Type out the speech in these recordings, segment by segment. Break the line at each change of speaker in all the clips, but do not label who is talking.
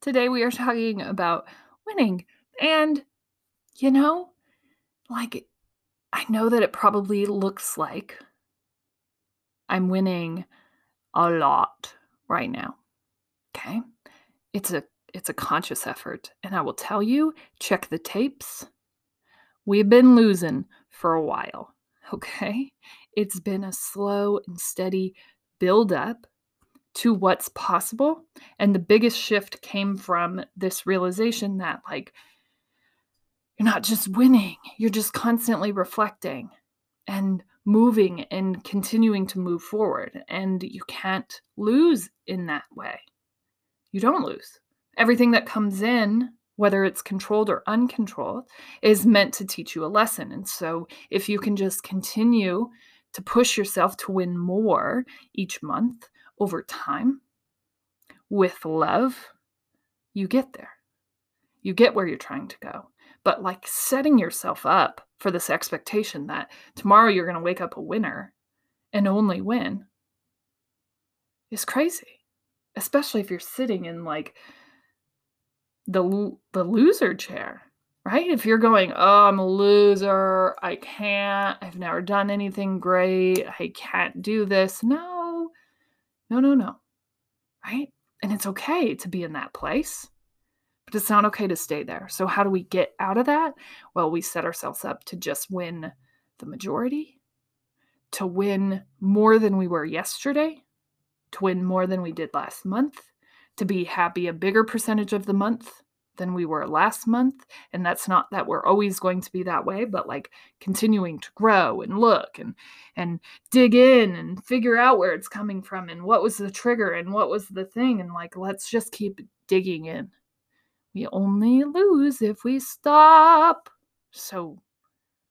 Today we are talking about winning. And, you know, like, I know that it probably looks like I'm winning a lot right now. Okay? It's a it's a conscious effort, and I will tell you, check the tapes. We've been losing for a while. Okay? It's been a slow and steady build up to what's possible. And the biggest shift came from this realization that, like, you're not just winning, you're just constantly reflecting and moving and continuing to move forward. And you can't lose in that way. You don't lose. Everything that comes in, whether it's controlled or uncontrolled, is meant to teach you a lesson. And so if you can just continue to push yourself to win more each month, over time with love, you get there. You get where you're trying to go. But like setting yourself up for this expectation that tomorrow you're going to wake up a winner and only win is crazy. Especially if you're sitting in like the the loser chair, right? If you're going, "Oh, I'm a loser. I can't. I've never done anything great. I can't do this." No, no, no, no. Right? And it's okay to be in that place, but it's not okay to stay there. So, how do we get out of that? Well, we set ourselves up to just win the majority, to win more than we were yesterday, to win more than we did last month, to be happy a bigger percentage of the month, than we were last month. And that's not that we're always going to be that way, but like continuing to grow and look and and dig in and figure out where it's coming from and what was the trigger and what was the thing. And like let's just keep digging in. We only lose if we stop. So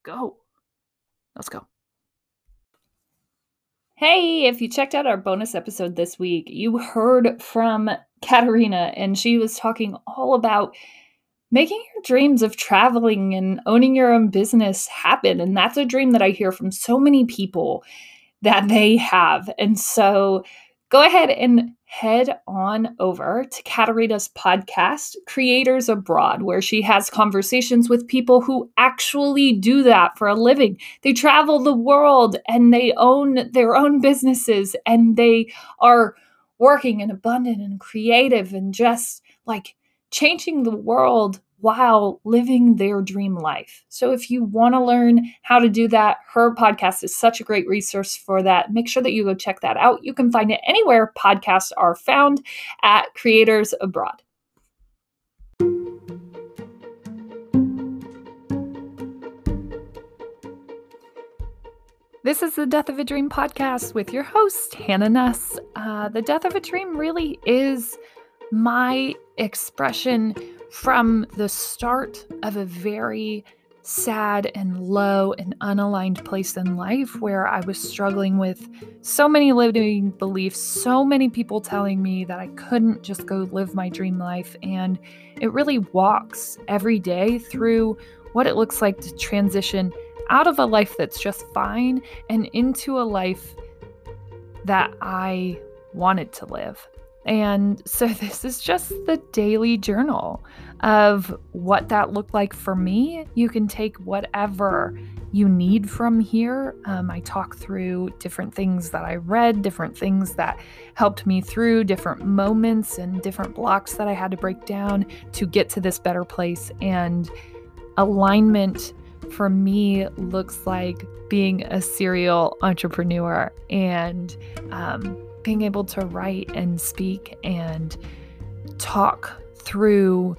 go. Let's go. Hey, if you checked out our bonus episode this week, you heard from Katerina, and she was talking all about making your dreams of traveling and owning your own business happen. And that's a dream that I hear from so many people that they have. And so go ahead and head on over to Katerina's podcast, Creators Abroad, where she has conversations with people who actually do that for a living. They travel the world and they own their own businesses and they are working and abundant and creative and just like changing the world while living their dream life. So, if you want to learn how to do that, her podcast is such a great resource for that. Make sure that you go check that out. You can find it anywhere podcasts are found at Creators Abroad. This is the Death of a Dream podcast with your host, Hannah Nuss. Uh, the Death of a Dream really is my expression from the start of a very sad and low and unaligned place in life where I was struggling with so many limiting beliefs, so many people telling me that I couldn't just go live my dream life. And it really walks every day through what it looks like to transition out of a life that's just fine and into a life that I wanted to live. And so this is just the daily journal of what that looked like for me. You can take whatever you need from here. Um, I talk through different things that I read, different things that helped me through, different moments and different blocks that I had to break down to get to this better place. And alignment for me looks like being a serial entrepreneur and um, being able to write and speak and talk through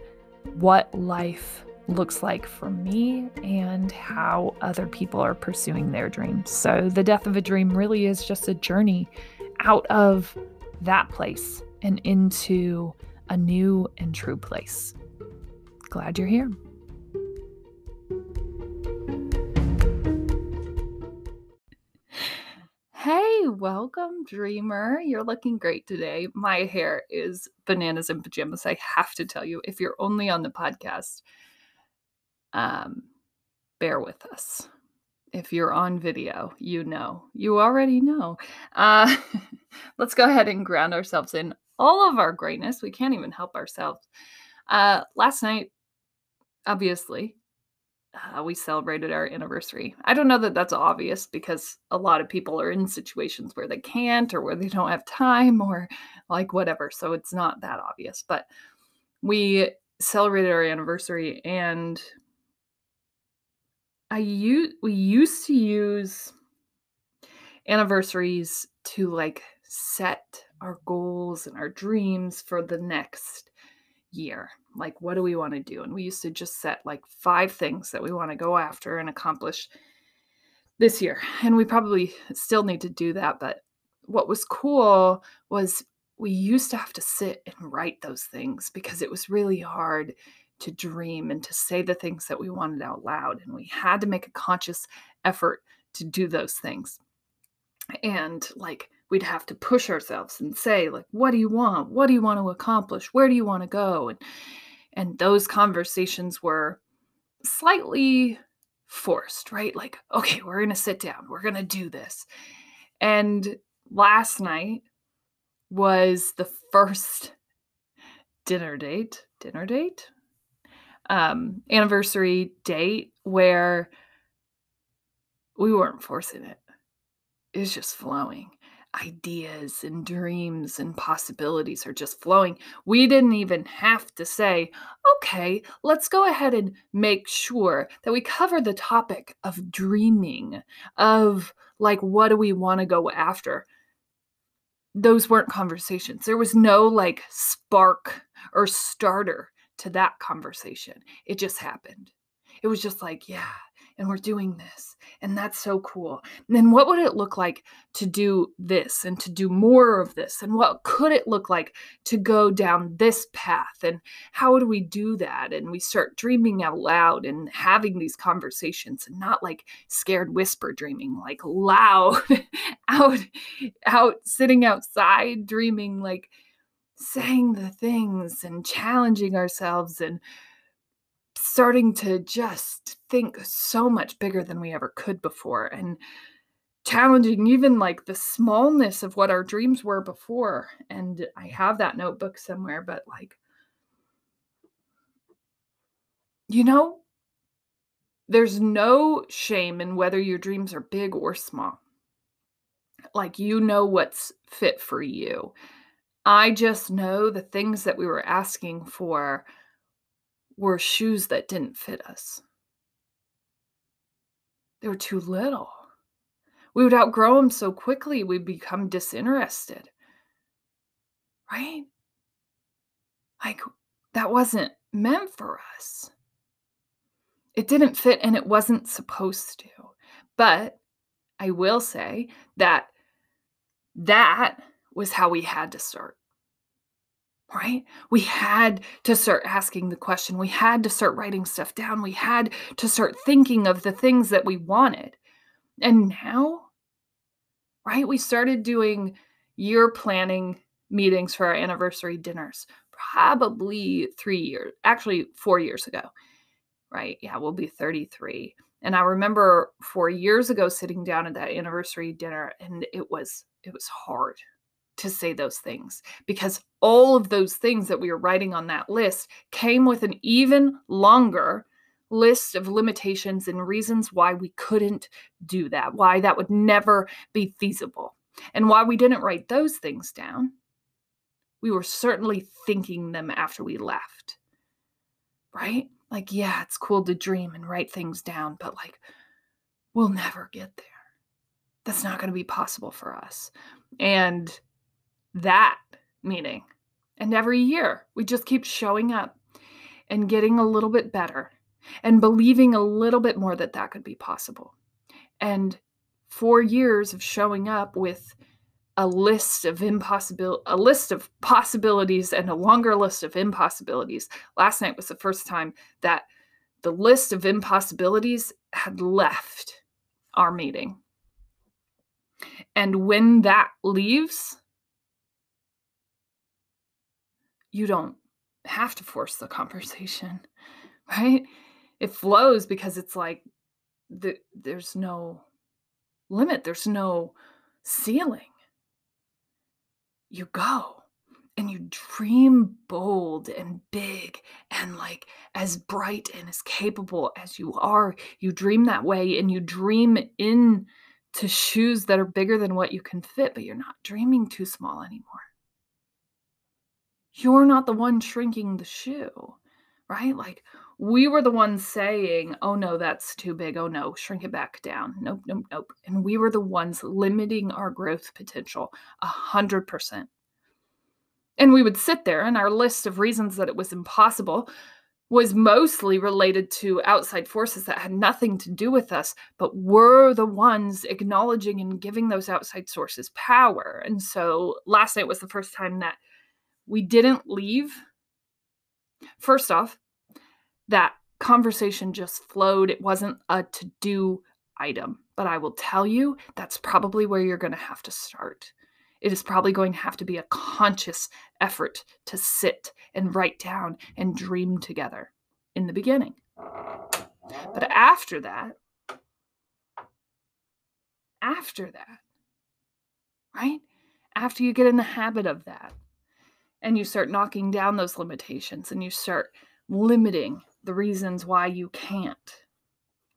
what life looks like for me and how other people are pursuing their dreams. So, the death of a dream really is just a journey out of that place and into a new and true place. Glad you're here. Hey, welcome, dreamer. You're looking great today. My hair is bananas and pajamas. I have to tell you, if you're only on the podcast, um, bear with us. If you're on video, you know, you already know. Uh, let's go ahead and ground ourselves in all of our greatness. We can't even help ourselves. Uh, last night, obviously, uh, we celebrated our anniversary. I don't know that that's obvious because a lot of people are in situations where they can't or where they don't have time or like whatever. So it's not that obvious. But we celebrated our anniversary and I use we used to use anniversaries to like set our goals and our dreams for the next year. Like, what do we want to do? And we used to just set like five things that we want to go after and accomplish this year. And we probably still need to do that. But what was cool was we used to have to sit and write those things because it was really hard to dream and to say the things that we wanted out loud. And we had to make a conscious effort to do those things. And like, we'd have to push ourselves and say like what do you want? What do you want to accomplish? Where do you want to go? And and those conversations were slightly forced right? Like okay we're going to sit down. We're going to do this. And last night was the first dinner date dinner date um anniversary date where we weren't forcing it was just flowing ideas and dreams and possibilities are just flowing. We didn't even have to say, okay, let's go ahead and make sure that we cover the topic of dreaming, of like, what do we want to go after? Those weren't conversations. There was no like spark or starter to that conversation. It just happened. It was just like, yeah, and we're doing this and that's so cool. And then what would it look like to do this and to do more of this? And what could it look like to go down this path? And how do we do that? And we start dreaming out loud and having these conversations and not like scared whisper dreaming like loud out out sitting outside dreaming like saying the things and challenging ourselves and starting to just think so much bigger than we ever could before and challenging even like the smallness of what our dreams were before and i have that notebook somewhere but like you know there's no shame in whether your dreams are big or small. Like you know what's fit for you. I just know the things that we were asking for were shoes that didn't fit us. They were too little. We would outgrow them so quickly, we'd become disinterested. Right? Like, that wasn't meant for us. It didn't fit and it wasn't supposed to. But I will say that that was how we had to start right? We had to start asking the question. We had to start writing stuff down. We had to start thinking of the things that we wanted. And now, right, we started doing year planning meetings for our anniversary dinners probably three years, actually, four years ago, right? Yeah, we'll be 33. And I remember four years ago sitting down at that anniversary dinner, and it was it was hard to say those things because all of those things that we were writing on that list came with an even longer list of limitations and reasons why we couldn't do that, why that would never be feasible, and why we didn't write those things down. We were certainly thinking them after we left, right? Like, yeah, it's cool to dream and write things down, but like, we'll never get there. That's not going to be possible for us. And that meaning. And every year, we just keep showing up and getting a little bit better and believing a little bit more that that could be possible. And four years of showing up with a list of impossible a list of possibilities and a longer list of impossibilities. Last night was the first time that the list of impossibilities had left our meeting. And when that leaves, you don't have to force the conversation, right? It flows because it's like the, there's no limit, there's no ceiling. You go. and you dream bold and big and like as bright and as capable as you are you dream that way and you dream in to shoes that are bigger than what you can fit but you're not dreaming too small anymore you're not the one shrinking the shoe right? Like we were the ones saying oh no that's too big. Oh no shrink it back down. Nope nope nope. And we were the ones limiting our growth potential a hundred percent. And we would sit there, and our list of reasons that it was impossible was mostly related to outside forces that had nothing to do with us, but were the ones acknowledging and giving those outside sources power. And so last night was the first time that we didn't leave. First off, that conversation just flowed. It wasn't a to do item, but I will tell you that's probably where you're going to have to start it is probably going to have to be a conscious effort to sit and write down and dream together in the beginning. But after that, after that, right? After you get in the habit of that and you start knocking down those limitations and you start limiting the reasons why you can't,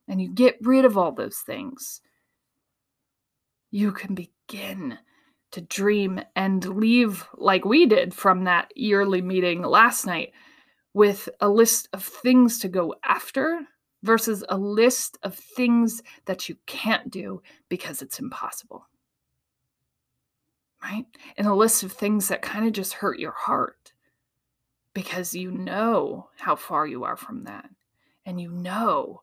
and you get rid of all those things, you can begin to dream and leave like we did from that yearly meeting last night with a list of things to go after versus a list of things that you can't do because it's impossible. Right? And a list of things that kind of just hurt your heart because you know how far you are from that. And you know,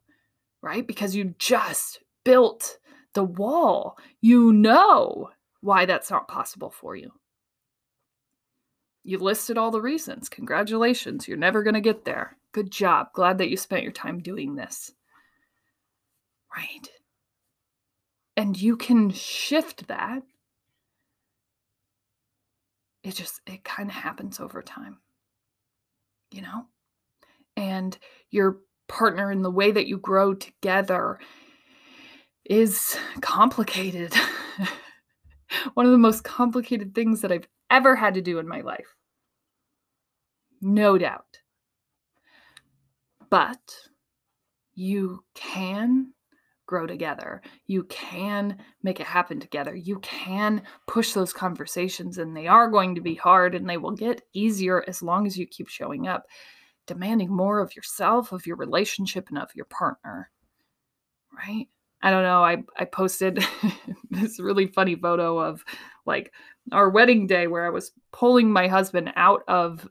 right? Because you just built the wall. You know why that's not possible for you. You listed all the reasons. Congratulations. You're never going to get there. Good job. Glad that you spent your time doing this. Right? And you can shift that. It just, it kind of happens over time, you know? And your partner in the way that you grow together is complicated. one of the most complicated things that I've ever had to do in my life. No doubt. But you can grow together. You can make it happen together. You can push those conversations, and they are going to be hard and they will get easier as long as you keep showing up, demanding more of yourself, of your relationship, and of your partner. Right? I don't know, I, I posted this really funny photo of like our wedding day where I was pulling my husband out of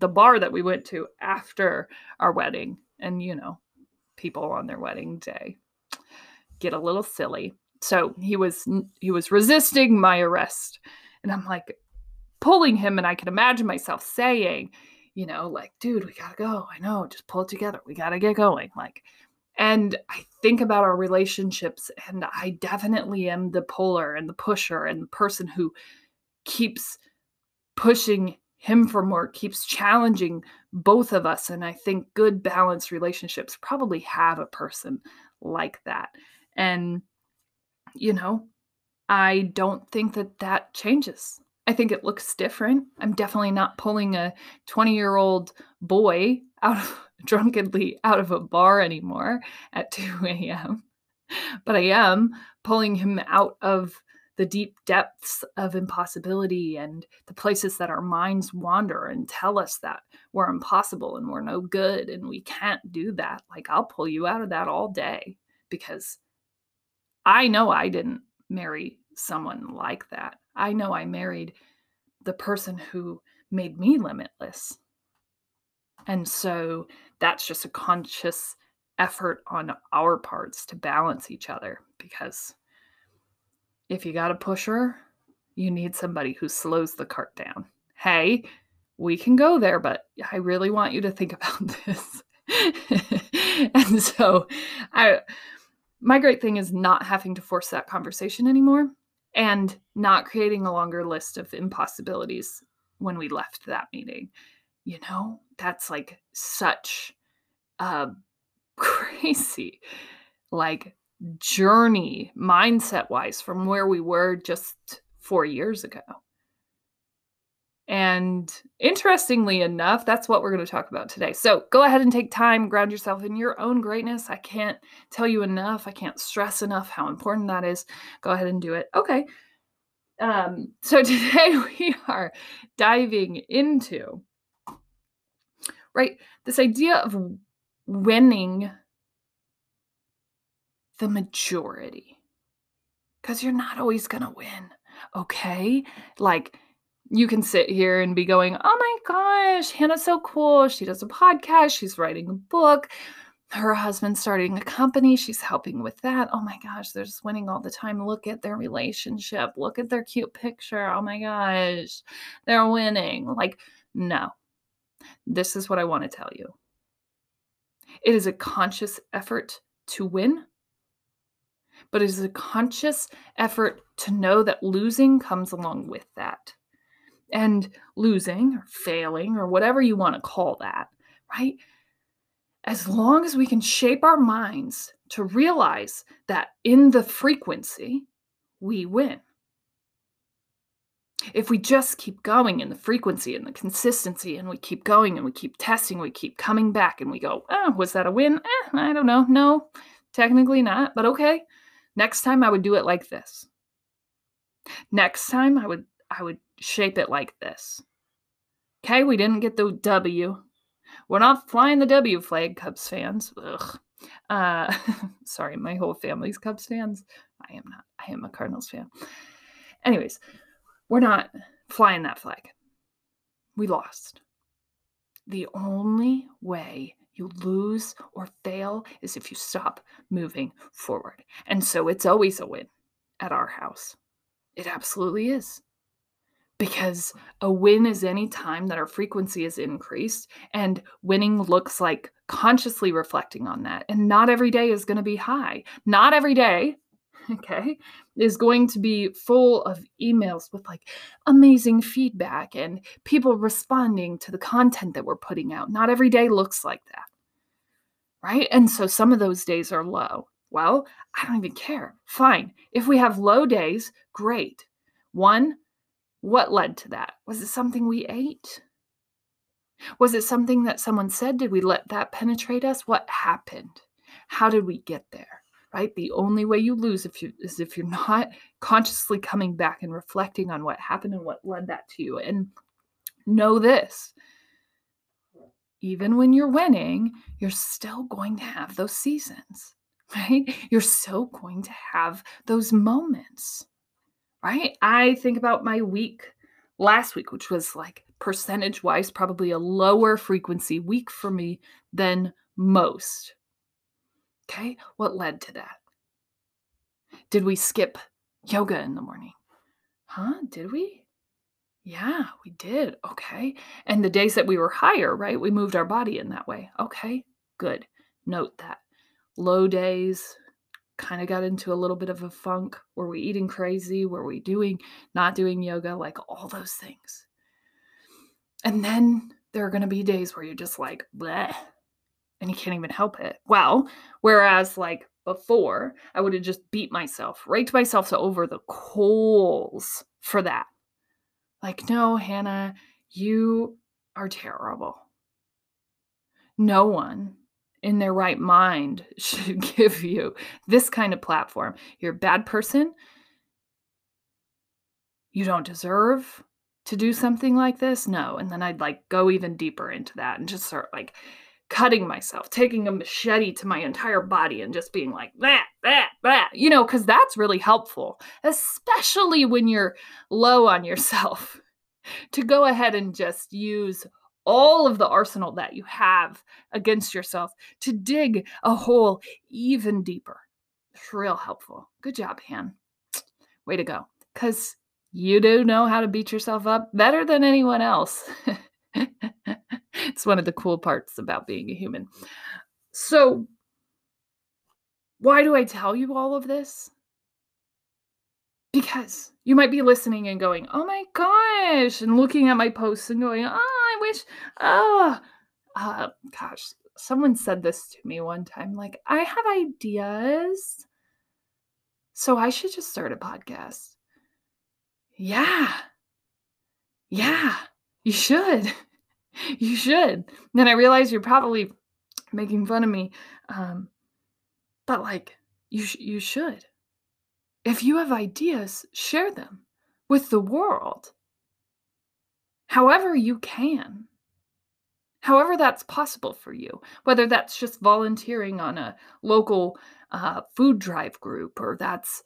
the bar that we went to after our wedding. And, you know, people on their wedding day get a little silly. So he was he was resisting my arrest. And I'm like pulling him and I can imagine myself saying, you know, like, dude, we gotta go. I know, just pull it together. We gotta get going. Like, and I think about our relationships, and I definitely am the puller and the pusher and the person who keeps pushing him for more, keeps challenging both of us. And I think good, balanced relationships probably have a person like that. And, you know, I don't think that that changes. I think it looks different. I'm definitely not pulling a 20 year old boy out of drunkenly out of a bar anymore at 2 a.m. But I am pulling him out of the deep depths of impossibility and the places that our minds wander and tell us that we're impossible and we're no good and we can't do that. Like, I'll pull you out of that all day because I know I didn't marry someone like that. I know I married the person who made me limitless. And so that's just a conscious effort on our parts to balance each other because if you got a pusher, you need somebody who slows the cart down. Hey, we can go there, but I really want you to think about this. and so I my great thing is not having to force that conversation anymore and not creating a longer list of impossibilities when we left that meeting. You know that's like such a crazy like journey mindset wise from where we were just four years ago And interestingly enough, that's what we're going to talk about today. So go ahead and take time, ground yourself in your own greatness. I can't tell you enough. I can't stress enough how important that is. Go ahead and do it. Okay. Um, so today we are diving into right this idea of winning the majority because you're not always going to win. Okay. Like, you can sit here and be going, oh my gosh, Hannah's so cool. She does a podcast, she's writing a book. Her husband's starting a company. She's helping with that. Oh my gosh, they're just winning all the time. Look at their relationship. Look at their cute picture. Oh my gosh, they're winning. Like, no, this is what I want to tell you. It is a conscious effort to win, but it is a conscious effort to know that losing comes along with that. And losing or failing or whatever you want to call that, right? As long as we can shape our minds to realize that in the frequency, we win. If we just keep going in the frequency and the consistency, and we keep going and we keep testing, we keep coming back and we go, oh, was that a win? Eh, I don't know. No, technically not, but okay. Next time I would do it like this. Next time I would I would shape it like this. Okay, we didn't get the W. We're not flying the W flag, Cubs fans. Ugh. Uh, sorry, my whole family's Cubs fans. I am not. I am a Cardinals fan. Anyways, we're not flying that flag. We lost. The only way you lose or fail is if you stop moving forward. And so it's always a win at our house. It absolutely is. Because a win is any time that our frequency is increased, and winning looks like consciously reflecting on that. And not every day is going to be high. Not every day okay, is going to be full of emails with like amazing feedback and people responding to the content that we're putting out. Not every day looks like that. Right. And so some of those days are low. Well, I don't even care. Fine. If we have low days, great. One, what led to that? Was it something we ate? Was it something that someone said? Did we let that penetrate us? What happened? How did we get there? right? The only way you lose if you is if you're not consciously coming back and reflecting on what happened and what led that to you. And know this. Even when you're winning, you're still going to have those seasons, right? You're still going to have those moments, right? I think about my week last week, which was like percentage wise, probably a lower frequency week for me than most, Okay, what led to that? Did we skip yoga in the morning? Huh? Did we? Yeah, we did. Okay. And the days that we were higher, right? We moved our body in that way. Okay, good. Note that. Low days, kind of got into a little bit of a funk. Were we eating crazy? Were we doing, not doing yoga? Like all those things. And then there are going to be days where you're just like, bleh, and you can't even help it. Well, whereas like before, I would have just beat myself, raked myself to over the coals for that. Like, no, Hannah, you are terrible. No one in their right mind should give you this kind of platform. You're a bad person. You don't deserve to do something like this. No. And then I'd like go even deeper into that and just start like cutting myself, taking a machete to my entire body and just being like, that, that, that, you know, because that's really helpful, especially when you're low on yourself, to go ahead and just use all of the arsenal that you have against yourself to dig a hole even deeper. It's real helpful. Good job, Han. Way to go. Because you do know how to beat yourself up better than anyone else. it's one of the cool parts about being a human. So, why do I tell you all of this? Because you might be listening and going, oh my gosh, and looking at my posts and going, oh, Oh, uh, gosh, someone said this to me one time like, I have ideas. So I should just start a podcast. Yeah. Yeah. You should. You should. Then I realize you're probably making fun of me. Um, but like, you, sh- you should. If you have ideas, share them with the world. However, you can. However, that's possible for you, whether that's just volunteering on a local uh, food drive group or that's,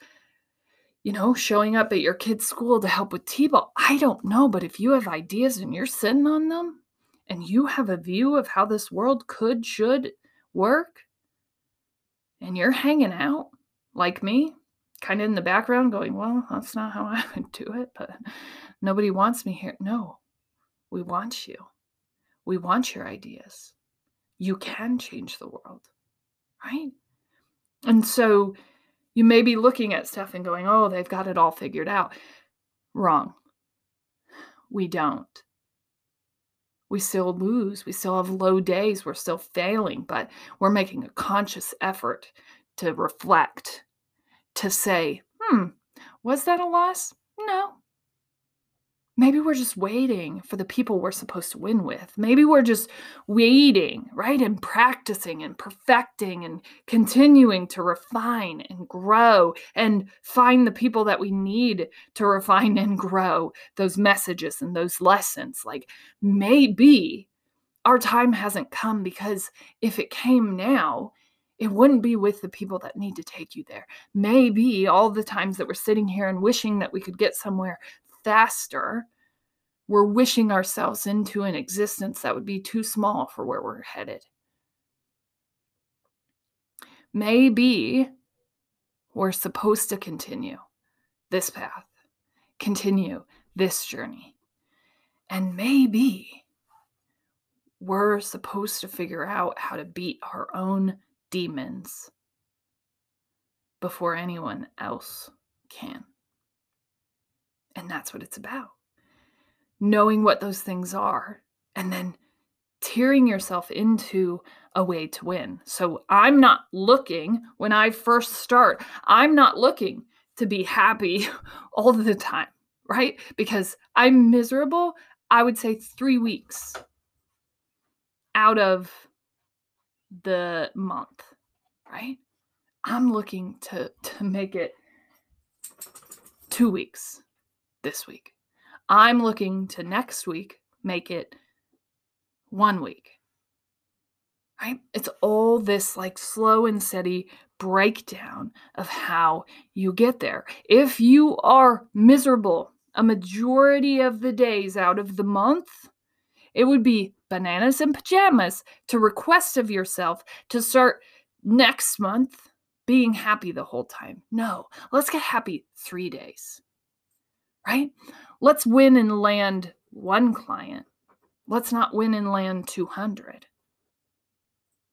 you know, showing up at your kid's school to help with T ball. I don't know, but if you have ideas and you're sitting on them and you have a view of how this world could, should work, and you're hanging out like me, kind of in the background going, well, that's not how I would do it, but nobody wants me here. No, we want you. We want your ideas. You can change the world, right? And so you may be looking at stuff and going, oh, they've got it all figured out. Wrong. We don't. We still lose. We still have low days. We're still failing, but we're making a conscious effort to reflect, to say, hmm, was that a loss? No. Maybe we're just waiting for the people we're supposed to win with. Maybe we're just waiting, right? And practicing and perfecting and continuing to refine and grow and find the people that we need to refine and grow those messages and those lessons. Like maybe our time hasn't come because if it came now, it wouldn't be with the people that need to take you there. Maybe all the times that we're sitting here and wishing that we could get somewhere faster, we're wishing ourselves into an existence that would be too small for where we're headed. Maybe we're supposed to continue this path, continue this journey. And maybe we're supposed to figure out how to beat our own demons before anyone else can. And that's what it's about. Knowing what those things are and then tearing yourself into a way to win. So I'm not looking when I first start, I'm not looking to be happy all the time, right? Because I'm miserable, I would say 3 weeks out of the month, right? I'm looking to to make it 2 weeks this week. I'm looking to next week make it 1 week. Right? It's all this like slow and steady breakdown of how you get there. If you are miserable a majority of the days out of the month, it would be bananas and pajamas to request of yourself to start next month being happy the whole time. No, let's get happy three days, right? Let's win and land one client. Let's not win and land 200.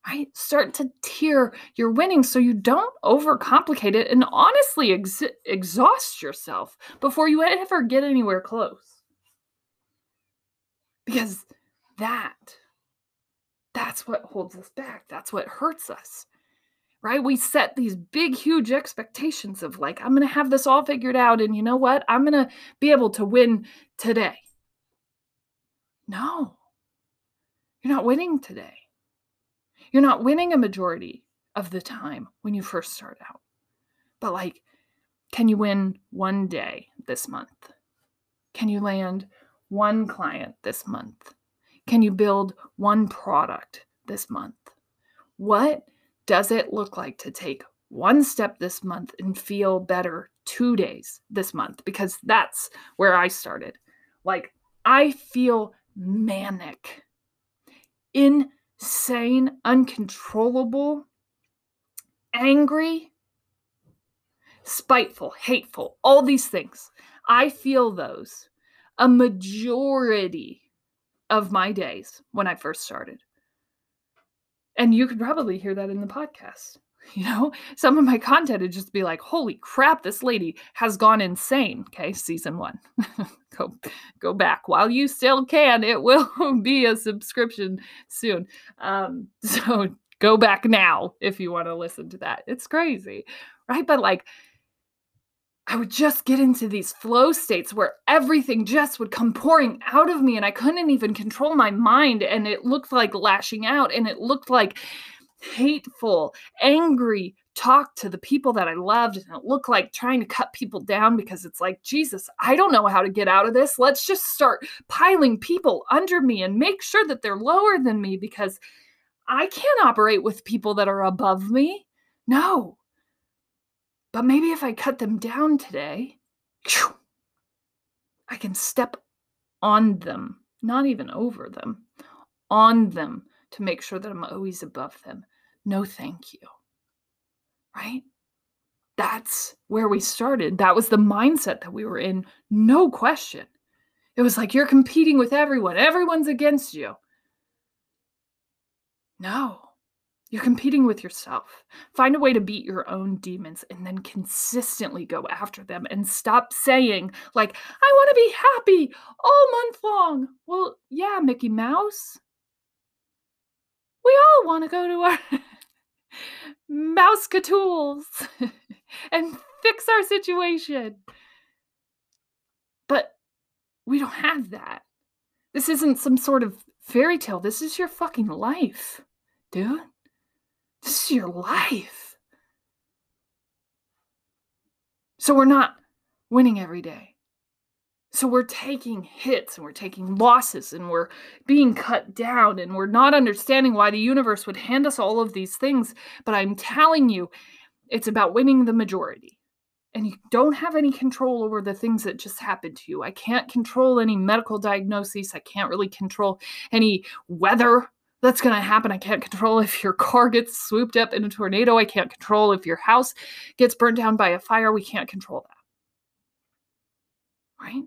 Right? Start to tier your winnings so you don't overcomplicate it and honestly ex- exhaust yourself before you ever get anywhere close. Because that that's what holds us back that's what hurts us right? We set these big huge expectations of like i'm going to have this all figured out and you know what? I'm going to be able to win today. No. You're not winning today. You're not winning a majority of the time when you first start out. But like can you win one day this month? Can you land one client this month? Can you build one product this month? What does it look like to take one step this month and feel better two days this month? Because that's where I started. Like, I feel manic, insane, uncontrollable, angry, spiteful, hateful, all these things. I feel those a majority of my days when I first started. And you could probably hear that in the podcast. You know, some of my content would just be like, holy crap, this lady has gone insane. Okay, season one. go go back while you still can. It will be a subscription soon. Um, so go back now if you want to listen to that. It's crazy, right? But like I would just get into these flow states where everything just would come pouring out of me and I couldn't even control my mind. And it looked like lashing out and it looked like hateful, angry talk to the people that I loved. And it looked like trying to cut people down because it's like, Jesus, I don't know how to get out of this. Let's just start piling people under me and make sure that they're lower than me because I can't operate with people that are above me. No. But maybe if I cut them down today, I can step on them, not even over them, on them to make sure that I'm always above them. No, thank you. Right? That's where we started. That was the mindset that we were in, no question. It was like you're competing with everyone, everyone's against you. No, you're competing with yourself. Find a way to beat your own demons and then consistently go after them and stop saying, like, I want to be happy all month long. Well, yeah, Mickey Mouse. We all want to go to our mouse tools and fix our situation. But we don't have that. This isn't some sort of fairy tale. This is your fucking life, dude. This is your life. So we're not winning every day. So we're taking hits and we're taking losses and we're being cut down and we're not understanding why the universe would hand us all of these things. But I'm telling you, it's about winning the majority and you don't have any control over the things that just happened to you. I can't control any medical diagnoses. I can't really control any weather that's going to happen. I can't control if your car gets swooped up in a tornado. I can't control if your house gets burned down by a fire. We can't control that. Right?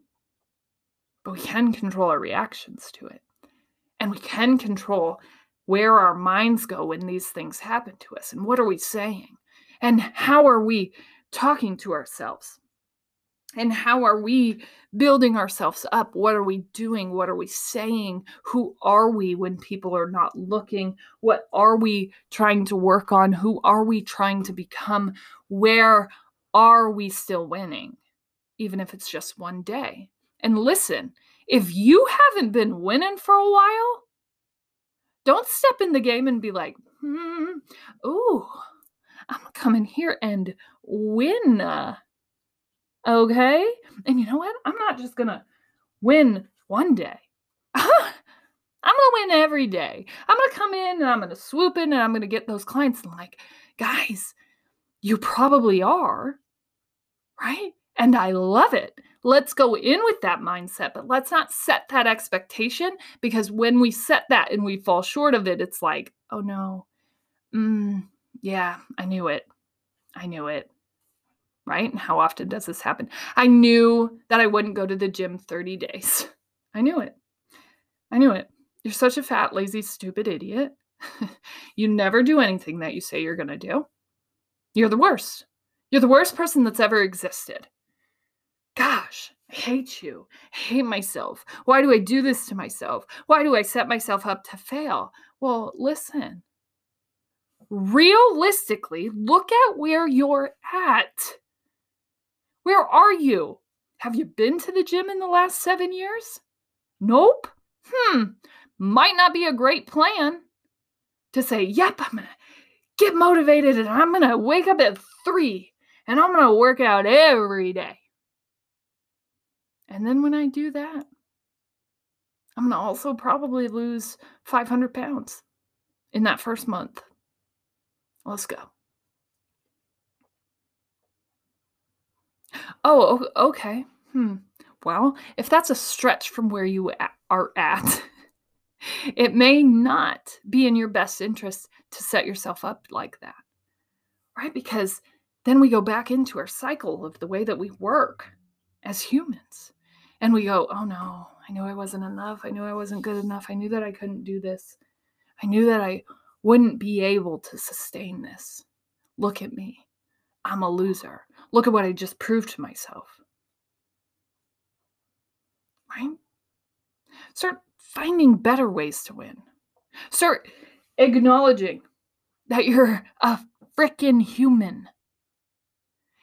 But we can control our reactions to it. And we can control where our minds go when these things happen to us. And what are we saying? And how are we talking to ourselves? And how are we building ourselves up? What are we doing? What are we saying? Who are we when people are not looking? What are we trying to work on? Who are we trying to become? Where are we still winning? Even if it's just one day. And listen, if you haven't been winning for a while, don't step in the game and be like, hmm, ooh, I'm in here and win. Okay? And you know what? I'm not just gonna win one day. I'm gonna win every day. I'm gonna come in and I'm gonna swoop in and I'm gonna get those clients and like, guys, you probably are, right? And I love it. Let's go in with that mindset, but let's not set that expectation because when we set that and we fall short of it, it's like, oh no, mm, yeah, I knew it. I knew it. Right? And how often does this happen? I knew that I wouldn't go to the gym 30 days. I knew it. I knew it. You're such a fat, lazy, stupid idiot. you never do anything that you say you're going to do. You're the worst. You're the worst person that's ever existed. Gosh, I hate you. I hate myself. Why do I do this to myself? Why do I set myself up to fail? Well, listen, realistically, look at where you're at. Where are you? Have you been to the gym in the last seven years? Nope. Hmm. Might not be a great plan to say, yep, I'm going to get motivated and I'm going to wake up at three and I'm going to work out every day. And then when I do that, I'm going to also probably lose 500 pounds in that first month. Let's go. Oh, okay. Hmm. Well, if that's a stretch from where you are at, it may not be in your best interest to set yourself up like that. Right? Because then we go back into our cycle of the way that we work as humans. And we go, oh no, I knew I wasn't enough. I knew I wasn't good enough. I knew that I couldn't do this. I knew that I wouldn't be able to sustain this. Look at me. I'm a loser. Look at what I just proved to myself. Right? Start finding better ways to win. Start acknowledging that you're a freaking human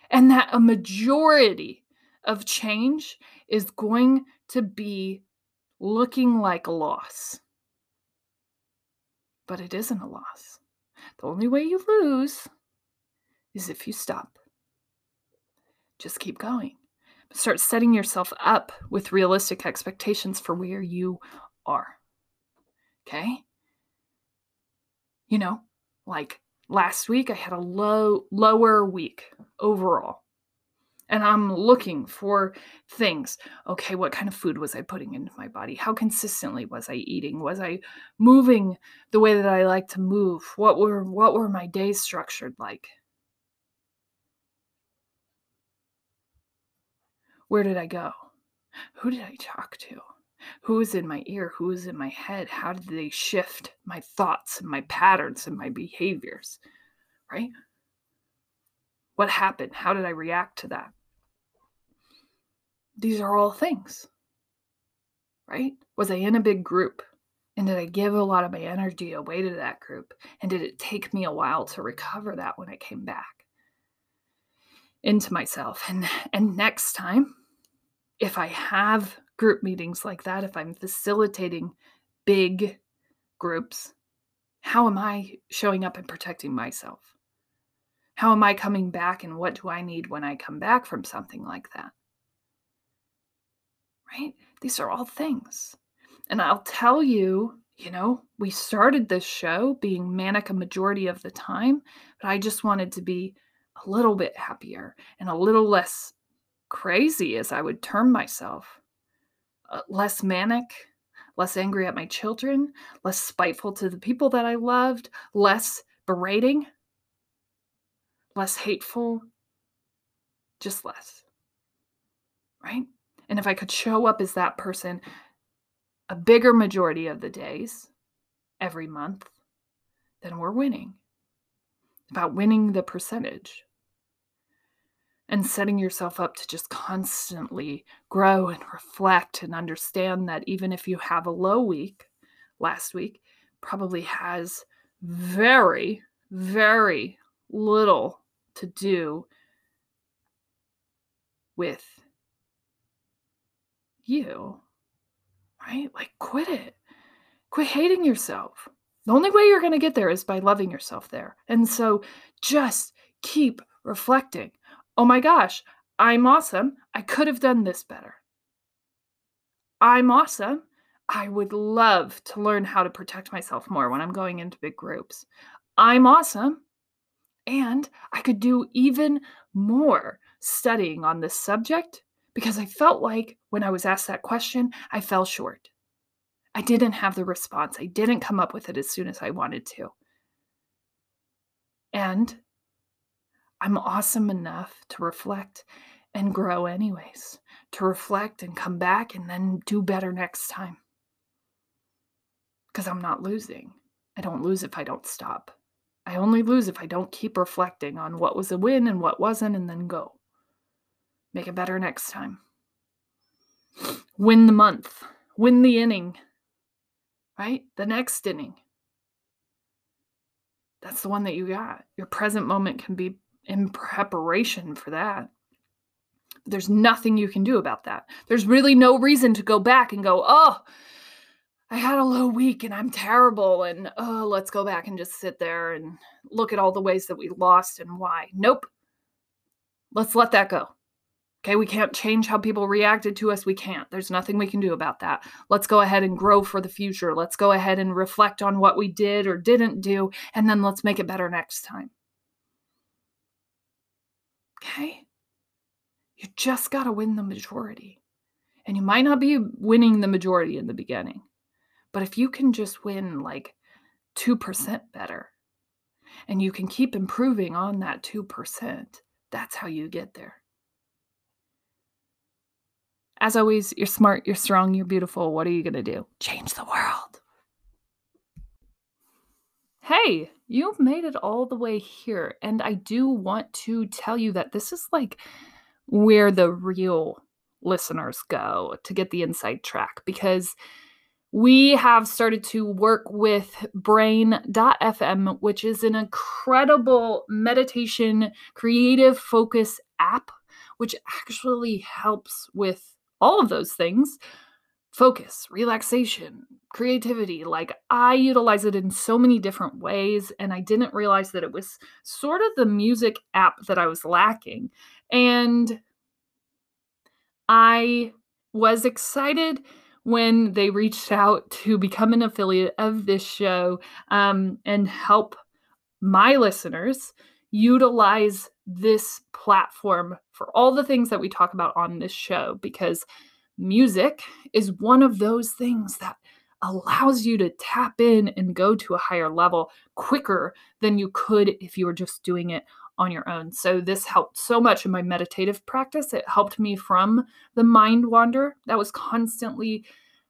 And that a majority of change is going to be looking like a loss. But it isn't a loss. The only way you lose is if you stop. Just keep going. Start setting yourself up with realistic expectations for where you are. Okay? You know, like last week I had a low lower week overall. And I'm looking for things. Okay, what kind of food was I putting into my body? How consistently was I eating? Was I moving the way that I like to move? What were what were my days structured like? Where did I go? Who did I talk to? Who was in my ear? Who was in my head? How did they shift my thoughts and my patterns and my behaviors? Right? What happened? How did I react to that? These are all things. Right? Was I in a big group? And did I give a lot of my energy away to that group? And did it take me a while to recover that when I came back into myself? And and next time, if I have group meetings like that, if I'm facilitating big groups, how am I showing up and protecting myself? How am I coming back and what do I need when I come back from something like that? Right? These are all things. And I'll tell you, you know, we started this show being manic a majority of the time, but I just wanted to be a little bit happier and a little less crazy as I would term myself. Uh, less manic, less angry at my children, less spiteful to the people that I loved, less berating, less hateful, just less. Right? And if I could show up as that person a bigger majority of the days every month, then we're winning. About winning the percentage and setting yourself up to just constantly grow and reflect and understand that even if you have a low week last week probably has very very little to do with you right? Like quit it. Quit hating yourself the only way you're going to get there is by loving yourself there and so just keep reflecting oh my gosh, I'm awesome. I could have done this better. I'm awesome. I would love to learn how to protect myself more when I'm going into big groups. I'm awesome. And I could do even more studying on this subject because I felt like when I was asked that question, I fell short. I didn't have the response. I didn't come up with it as soon as I wanted to. And I'm awesome enough to reflect and grow, anyways, to reflect and come back and then do better next time. Because I'm not losing. I don't lose if I don't stop. I only lose if I don't keep reflecting on what was a win and what wasn't and then go. Make it better next time. Win the month, win the inning, right? The next inning. That's the one that you got. Your present moment can be in preparation for that. There's nothing you can do about that. There's really no reason to go back and go, oh, I had a low week and I'm terrible. And oh, let's go back and just sit there and look at all the ways that we lost and why. Nope. Let's let that go. Okay, we can't change how people reacted to us. We can't. There's nothing we can do about that. Let's go ahead and grow for the future. Let's go ahead and reflect on what we did or didn't do, and then let's make it better next time. Okay? You just got to win the majority. And you might not be winning the majority in the beginning, but if you can just win like 2% better and you can keep improving on that 2%, that's how you get there. As always, you're smart, you're strong, you're beautiful. What are you going to do? Change the world. Hey, you've made it all the way here. And I do want to tell you that this is like where the real listeners go to get the inside track because we have started to work with brain.fm, which is an incredible meditation creative focus app, which actually helps with all of those things focus, relaxation, creativity. Like I utilize it in so many different ways, and I didn't realize that it was sort of the music app that I was lacking. And I was excited when they reached out to become an affiliate of this show um, and help my listeners utilize this platform for all the things that we talk about on this show because music is one of those things that allows you to tap in and go to a higher level quicker than you could if you were just doing it on your own. So, this helped so much in my meditative practice. It helped me from the mind wander that was constantly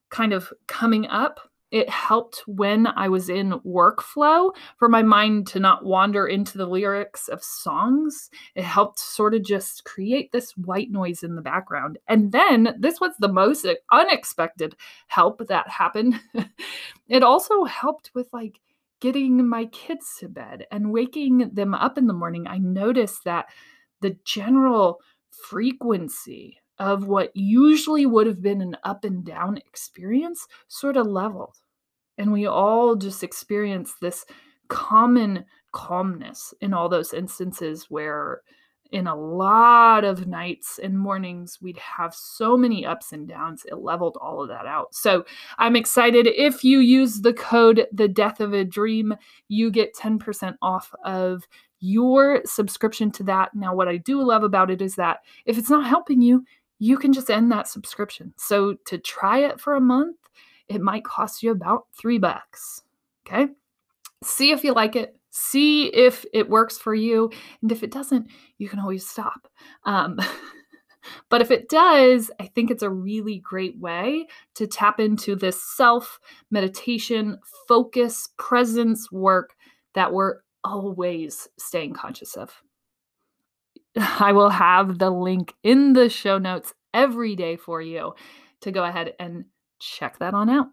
kind of coming up it helped when I was in workflow for my mind to not wander into the lyrics of songs. It helped sort of just create this white noise in the background. And then this was the most unexpected help that happened. it also helped with like getting my kids to bed and waking them up in the morning. I noticed that the general frequency of what usually would have been an up and down experience sort of leveled. And we all just experience this common calmness in all those instances where in a lot of nights and mornings we'd have so many ups and downs it leveled all of that out. So i'm excited. If you use the code the death of a dream you get 10% off of your subscription to that. Now what i do love about it is that if it's not helping you you can just end that subscription. So to try it for a month, it might cost you about three bucks. Okay. See if you like it. See if it works for you. And if it doesn't, you can always stop. Um, but if it does, I think it's a really great way to tap into this self meditation, focus, presence work that we're always staying conscious of. I will have the link in the show notes every day for you to go ahead and check that on out.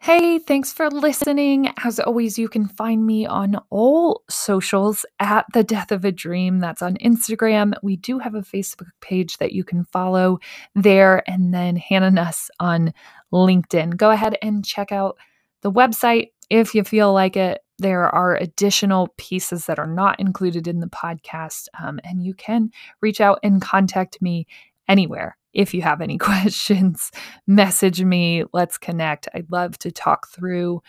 Hey, thanks for listening. As always, you can find me on all socials at The Death of a Dream. That's on Instagram. We do have a Facebook page that you can follow there, and then Hannah Nuss on LinkedIn. Go ahead and check out the website if you feel like it there are additional pieces that are not included in the podcast, um, and you can reach out and contact me anywhere. If you have any questions, message me. Let's connect. I'd love to talk through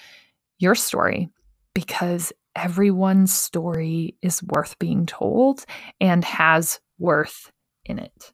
your story because everyone's story is worth being told and has worth in it.